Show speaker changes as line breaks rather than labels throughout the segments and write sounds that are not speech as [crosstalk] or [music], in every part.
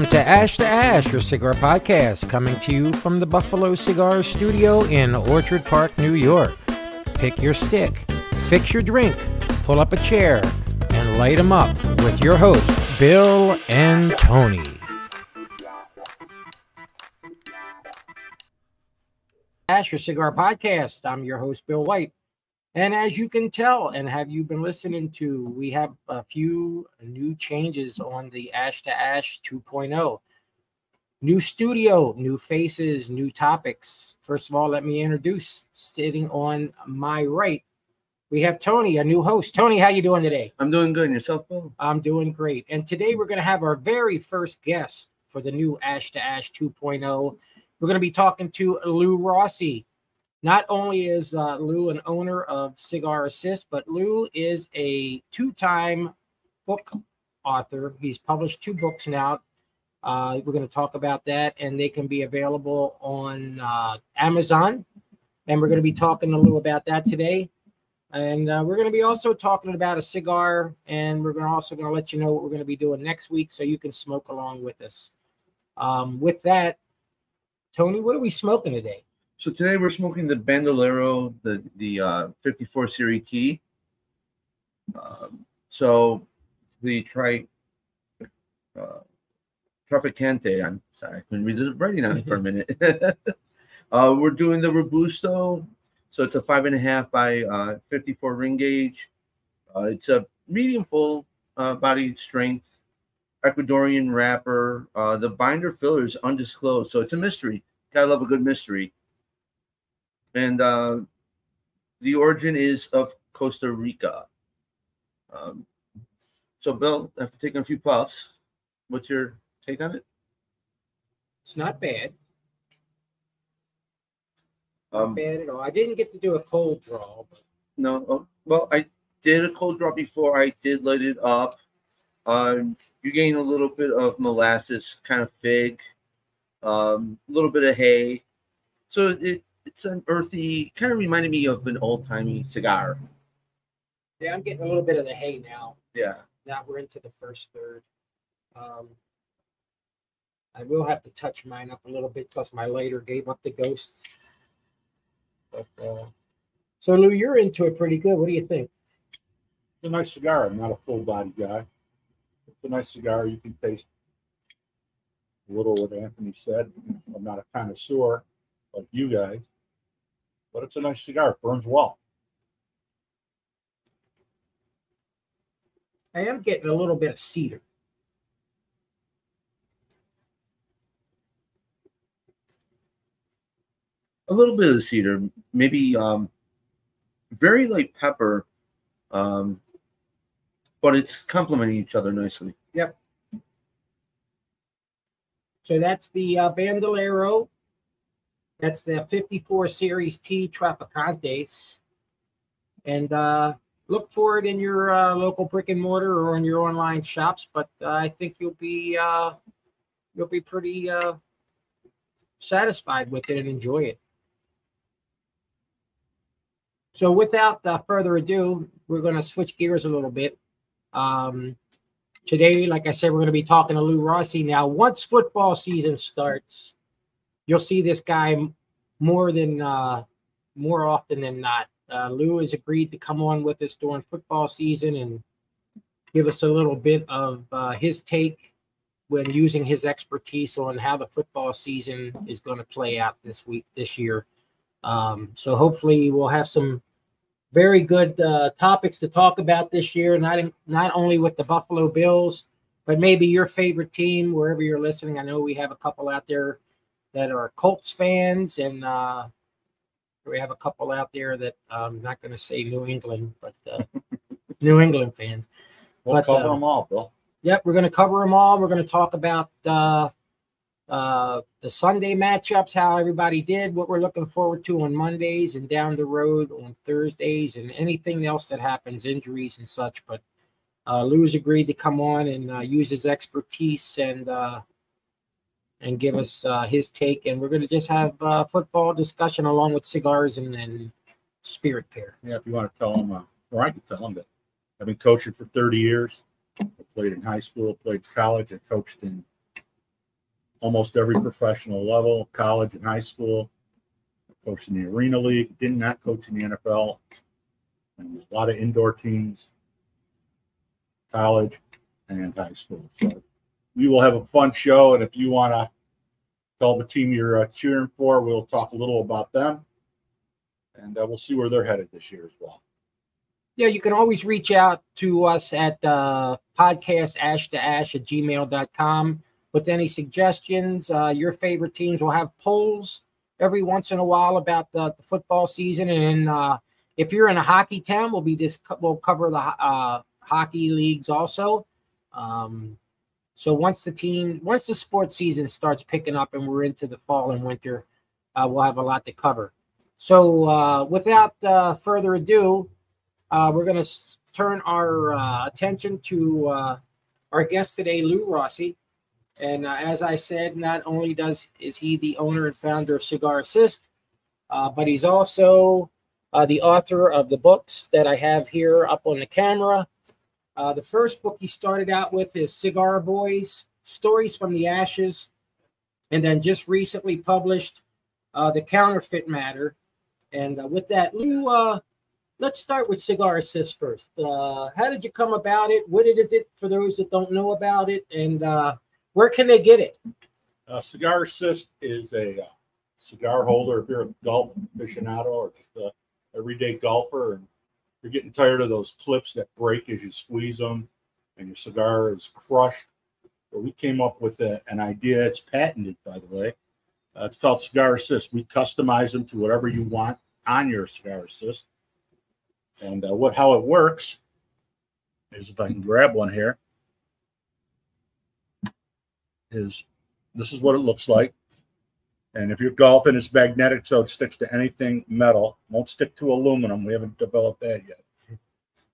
Welcome to Ash to Ash, your cigar podcast, coming to you from the Buffalo Cigar Studio in Orchard Park, New York. Pick your stick, fix your drink, pull up a chair, and light light 'em up with your hosts, Bill and Tony. Ash, your cigar podcast. I'm your host, Bill White. And as you can tell, and have you been listening to, we have a few new changes on the Ash to Ash 2.0. New studio, new faces, new topics. First of all, let me introduce sitting on my right. We have Tony, a new host. Tony, how you doing today?
I'm doing good. And yourself, Bill?
I'm doing great. And today we're going to have our very first guest for the new Ash to Ash 2.0. We're going to be talking to Lou Rossi. Not only is uh, Lou an owner of Cigar Assist, but Lou is a two time book author. He's published two books now. Uh, we're going to talk about that, and they can be available on uh, Amazon. And we're going to be talking to Lou about that today. And uh, we're going to be also talking about a cigar, and we're going to also going to let you know what we're going to be doing next week, so you can smoke along with us. Um, with that, Tony, what are we smoking today?
So today we're smoking the Bandolero, the the uh, 54 Series T. Um, so the tri uh, Traficante. I'm sorry, I couldn't read the writing on it for a [laughs] minute. [laughs] uh, we're doing the Robusto. So it's a five and a half by uh, 54 ring gauge. Uh, it's a medium full uh, body strength Ecuadorian wrapper. Uh, the binder filler is undisclosed, so it's a mystery. Gotta love a good mystery and uh, the origin is of Costa Rica. Um, so, Bill, after taking a few puffs, what's your take on it?
It's not bad.
Um,
bad at all. I didn't get to do a cold draw, but
no. Oh, well, I did a cold draw before. I did light it up. Um, you gain a little bit of molasses, kind of fig, um, a little bit of hay. So it it's an earthy, kind of reminded me of an old timey cigar.
Yeah, I'm getting a little bit of the hay now.
Yeah.
Now we're into the first third. Um, I will have to touch mine up a little bit because my lighter gave up the ghost. But uh, so Lou, you're into it pretty good. What do you think?
It's a nice cigar. I'm not a full body guy. It's a nice cigar. You can taste a little what Anthony said. I'm not a connoisseur like you guys, but it's a nice cigar. It burns well.
I am getting a little bit of cedar.
A little bit of cedar, maybe um, very light pepper, um, but it's complementing each other nicely.
Yep. So that's the uh, Bandolero that's the 54 Series T Traficantes. And uh, look for it in your uh, local brick and mortar or in your online shops. But uh, I think you'll be uh, you'll be pretty uh, satisfied with it and enjoy it. So without uh, further ado, we're going to switch gears a little bit. Um, today, like I said, we're going to be talking to Lou Rossi. Now, once football season starts, you'll see this guy more than uh, more often than not. Uh, Lou has agreed to come on with us during football season and give us a little bit of uh, his take when using his expertise on how the football season is going to play out this week, this year. Um, so hopefully we'll have some very good uh, topics to talk about this year, not in, not only with the Buffalo Bills, but maybe your favorite team wherever you're listening. I know we have a couple out there that are Colts fans, and uh, we have a couple out there that I'm um, not going to say New England, but uh, [laughs] New England fans.
We'll but, cover uh, them all, Bill.
Yep, we're going to cover them all. We're going to talk about uh, uh, the Sunday matchups, how everybody did, what we're looking forward to on Mondays, and down the road on Thursdays, and anything else that happens, injuries and such. But uh, Lou's agreed to come on and uh, use his expertise and uh, and give us uh, his take. And we're going to just have uh, football discussion along with cigars and, and spirit pair.
Yeah, if you want to tell them, uh, or I can tell them that I've been coaching for 30 years. I played in high school, played college, I coached in almost every professional level, college and high school. Coached in the Arena League, did not coach in the NFL. And a lot of indoor teams, college and high school. So we will have a fun show. And if you want to tell the team you're uh, cheering for, we'll talk a little about them. And uh, we'll see where they're headed this year as well.
Yeah, you can always reach out to us at uh, podcast ash to ash at gmail.com with any suggestions. Uh, your favorite teams will have polls every once in a while about the, the football season. And uh, if you're in a hockey town, we'll be this, we'll cover the uh, hockey leagues also. Um, so once the team, once the sports season starts picking up and we're into the fall and winter, uh, we'll have a lot to cover. So uh, without uh, further ado, uh, we're going to turn our uh, attention to uh, our guest today, Lou Rossi. And as I said, not only does is he the owner and founder of Cigar Assist, but he's also the author of the books that I have here up on the camera. Uh, the first book he started out with is Cigar Boys: Stories from the Ashes, and then just recently published uh, The Counterfeit Matter. And uh, with that, Lou, uh, let's start with Cigar Assist first. Uh, how did you come about it? What is it for those that don't know about it? And uh, where can they get it?
Cigar Assist is a cigar holder. If you're a golf aficionado or just a everyday golfer and you're getting tired of those clips that break as you squeeze them and your cigar is crushed, well, we came up with a, an idea. It's patented, by the way. Uh, it's called Cigar Assist. We customize them to whatever you want on your Cigar Assist. And uh, what how it works is if I can grab one here is this is what it looks like. And if you're golfing, it's magnetic, so it sticks to anything metal. Won't stick to aluminum. We haven't developed that yet.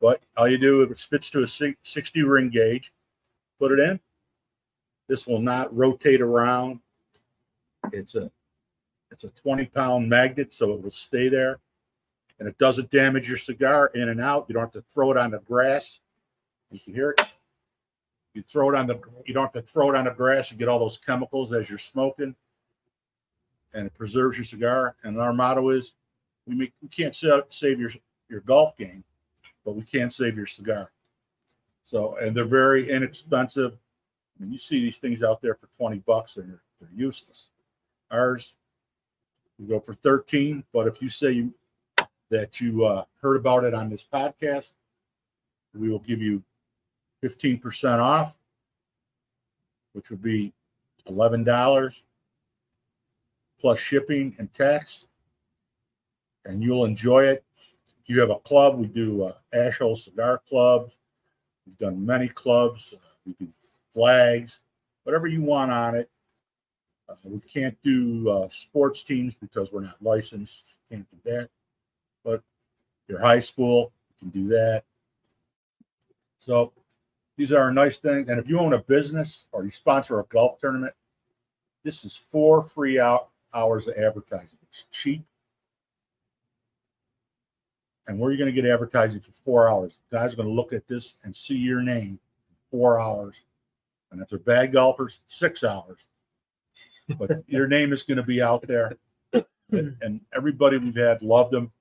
But all you do, it fits to a 60 ring gauge. Put it in. This will not rotate around. It's a it's a 20 pound magnet, so it will stay there. And it doesn't damage your cigar in and out. You don't have to throw it on the grass. You can hear it. You throw it on the you don't have to throw it on the grass and get all those chemicals as you're smoking. And it preserves your cigar. And our motto is we make we can't save your your golf game, but we can save your cigar. So and they're very inexpensive. I mean, you see these things out there for 20 bucks and they're, they're useless. Ours, we go for 13. But if you say you that you uh, heard about it on this podcast, we will give you 15% off, which would be $11 plus shipping and tax. And you'll enjoy it. If you have a club, we do uh, Asheville Cigar Clubs. We've done many clubs. Uh, we do flags, whatever you want on it. Uh, we can't do uh, sports teams because we're not licensed. Can't do that. But your high school, you can do that. So these are a nice things. And if you own a business or you sponsor a golf tournament, this is four free out hours of advertising. It's cheap. And where are you going to get advertising for four hours? Guys are going to look at this and see your name four hours. And if they're bad golfers, six hours. But [laughs] your name is going to be out there. And everybody we've had loved them.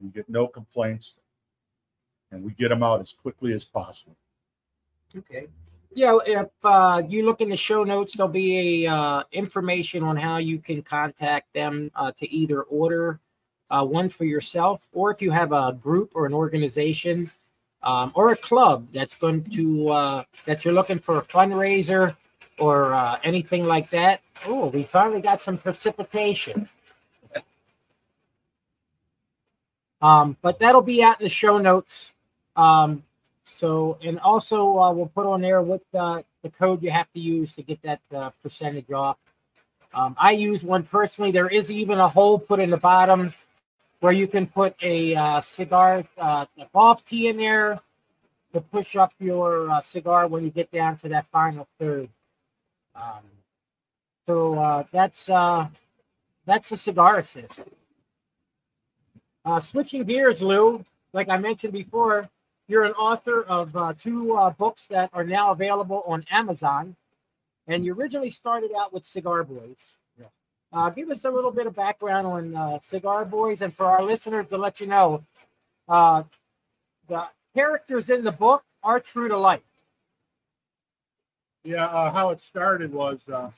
We get no complaints. And we get them out as quickly as possible.
Okay. Yeah, if uh, you look in the show notes, there'll be a uh, information on how you can contact them uh, to either order uh, one for yourself, or if you have a group or an organization um, or a club that's going to uh, that you're looking for a fundraiser or uh, anything like that. Oh, we finally got some precipitation. Um, but that'll be out in the show notes. Um, so, and also uh, we'll put on there what uh, the code you have to use to get that uh, percentage off. Um, I use one personally. There is even a hole put in the bottom where you can put a uh, cigar, uh, a golf tee in there to push up your uh, cigar when you get down to that final third. Um, so that's that's the cigar assist. Switching gears, Lou, like I mentioned before, you're an author of uh, two uh, books that are now available on Amazon. and you originally started out with Cigar Boys.
Yeah.
Uh, give us a little bit of background on uh, Cigar Boys, and for our listeners to let you know, uh, the characters in the book are true to life.
Yeah, uh, how it started was uh,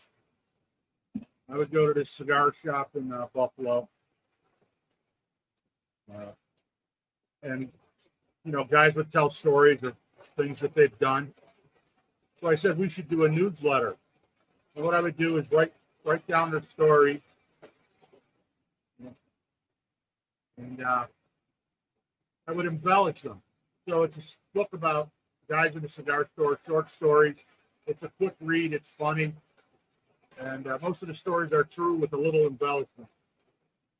I would go to this cigar shop in uh, Buffalo, uh, and you know, guys would tell stories of things that they've done. So I said we should do a newsletter. And what I would do is write write down their story, and uh, I would embellish them. So it's a book about guys in the cigar store, short stories. It's a quick read. It's funny, and uh, most of the stories are true with a little embellishment.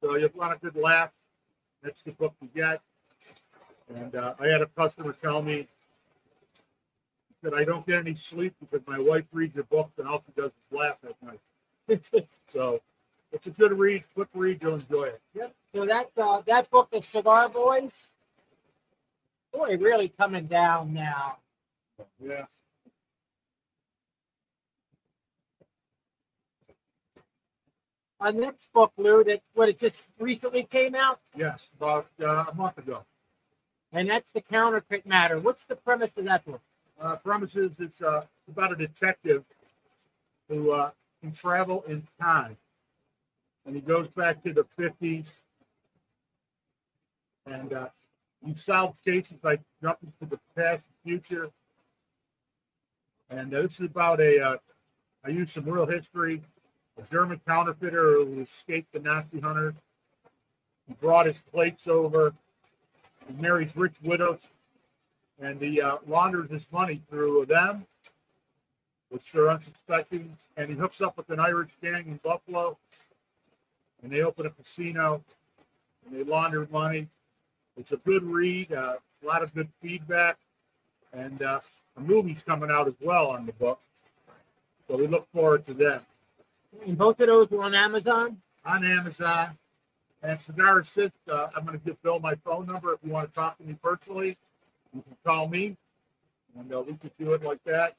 So you want a good laugh. That's the book to get. And uh, I had a customer tell me that I don't get any sleep because my wife reads your books and all she does is laugh at night. [laughs] so it's a good read, quick read. You'll enjoy it.
Yep. So that uh, that book, The Cigar Boys, boy, really coming down now.
Yeah.
Our next book, Lou, that what it just recently came out,
Yes, about uh, a month ago.
And that's the counterfeit matter. What's the premise of that book?
uh, premises it's uh, about a detective who uh, can travel in time. And he goes back to the 50s and uh, he solves cases by jumping to the past and future. And uh, this is about a uh, i use some real history. A german counterfeiter who escaped the nazi hunters. He brought his plates over he marries rich widows and he uh, launders his money through them, which they're unsuspecting. And he hooks up with an Irish gang in Buffalo, and they open a casino, and they launder money. It's a good read, uh, a lot of good feedback, and uh, a movie's coming out as well on the book. So we look forward to that
And both of those are on Amazon.
on Amazon. And Cigar Assist, uh, I'm going to give Bill my phone number if you want to talk to me personally. You can call me, and uh, we can do it like that.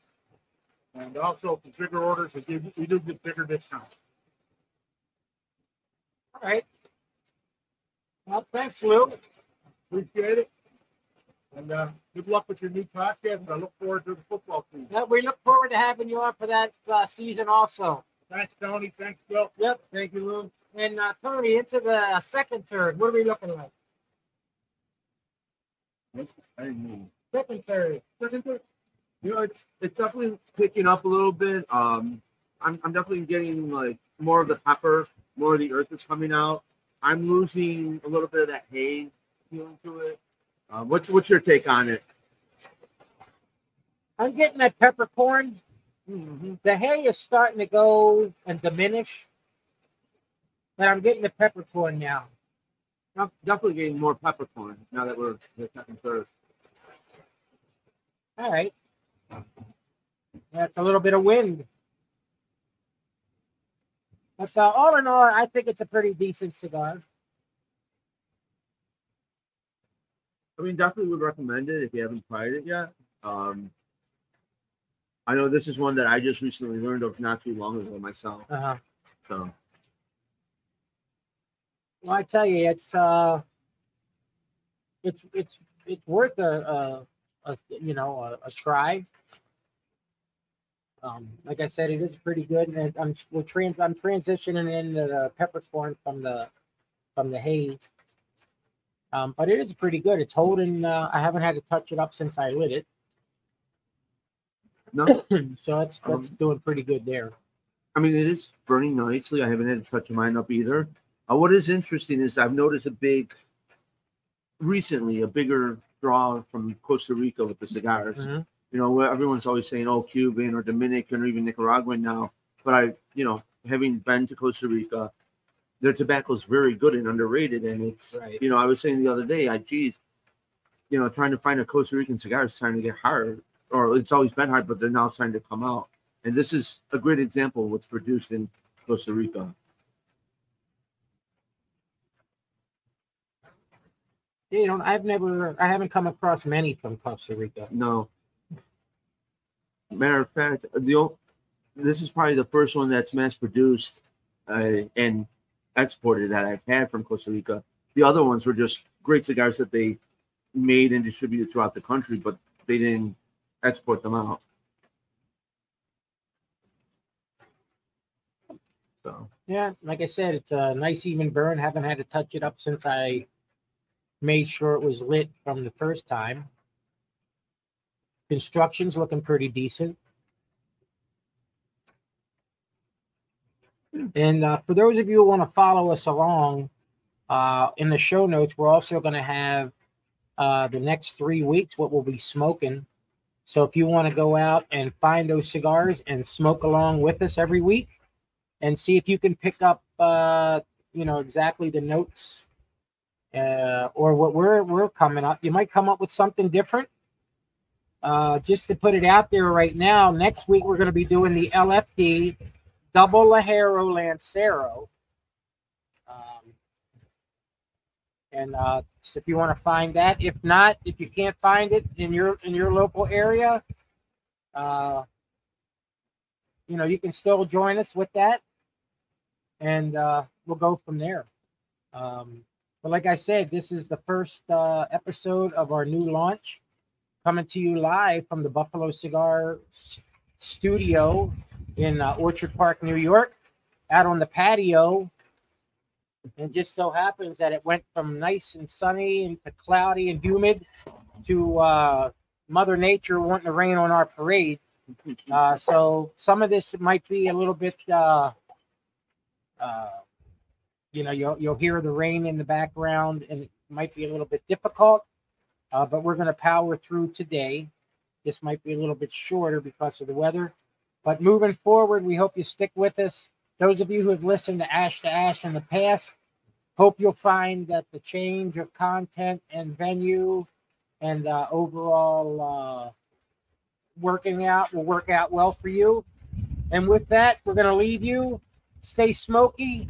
And also for bigger orders, we do, we do get bigger discounts.
All right. Well, thanks, Lou.
Appreciate it. And uh, good luck with your new podcast. And I look forward to the football season.
Yeah, we look forward to having you on for that uh, season also.
Thanks, Tony. Thanks, Bill.
Yep. Thank you, Lou. And uh, Tony, into the second third. What are we looking like?
I didn't move.
Second third.
You know, it's it's definitely picking up a little bit. Um, I'm I'm definitely getting like more of the pepper, more of the earth is coming out. I'm losing a little bit of that hay feeling to it. Um, what's what's your take on it?
I'm getting that peppercorn. The hay is starting to go and diminish, but I'm getting the peppercorn now.
I'm definitely getting more peppercorn now that we're the second third.
All right. That's a little bit of wind. But uh, all in all, I think it's a pretty decent cigar.
I mean, definitely would recommend it if you haven't tried it yet. Um, I know this is one that I just recently learned of not too long ago myself.
Uh-huh.
So
Well, I tell you, it's uh, it's it's it's worth a, a, a you know a, a try. Um, like I said, it is pretty good, and I'm we're trans I'm transitioning into the peppercorn from the from the haze. Um, but it is pretty good. It's holding. Uh, I haven't had to touch it up since I lit it,
no, [clears throat]
so it's that's
Um,
doing pretty good there.
I mean, it is burning nicely. I haven't had to touch mine up either. Uh, what is interesting is I've noticed a big, recently, a bigger draw from Costa Rica with the cigars.
Mhm.
You know, where everyone's always saying, oh, Cuban or Dominican or even Nicaraguan now. But I, you know, having been to Costa Rica, their tobacco is very good and underrated. And it's,
Right.
you know, I was saying the other day, I, geez, you know, trying to find a Costa Rican cigar is trying to get hard, or it's always been hard, but they're now starting to come out. And this is a great example of what's produced in Costa Rica.
You know, I've never, I haven't come across many from Costa Rica.
No. Matter of fact, the this is probably the first one that's mass produced uh, and exported that I've had from Costa Rica. The other ones were just great cigars that they made and distributed throughout the country, but they didn't export them out. So
Yeah, like I said, it's a nice even burn. Haven't had to touch it up since I made sure it was lit from the first time. Construction's looking pretty decent. And uh, for those of you who want to follow us along, uh, in the show notes, we're also going to have uh, the next three weeks what we'll be smoking. So if you want to go out and find those cigars and smoke along with us every week, and see if you can pick up uh you know exactly the notes uh or what we're we're coming up. You might come up with something different. Uh just to put it out there right now next week we're going to be doing the lfd double ligero lancero. Um and uh so if you want to find that if not if you can't find it in your in your local area uh you know you can still join us with that. And uh, we'll go from there. Um, but like I said, this is the first uh, episode of our new launch, coming to you live from the Buffalo Cigar Studio in uh, Orchard Park, New York, out on the patio. And just so happens that it went from nice and sunny into cloudy and humid to uh, Mother Nature wanting to rain on our parade. [laughs] Uh, so some of this might be a little bit. Uh, uh, you know, you'll you'll hear the rain in the background, and it might be a little bit difficult. Uh, but we're going to power through today. This might be a little bit shorter because of the weather, but moving forward, we hope you stick with us. Those of you who have listened to Ash to Ash in the past, hope you'll find that the change of content and venue and uh, overall uh, working out will work out well for you. And with that, we're going to leave you stay smoky,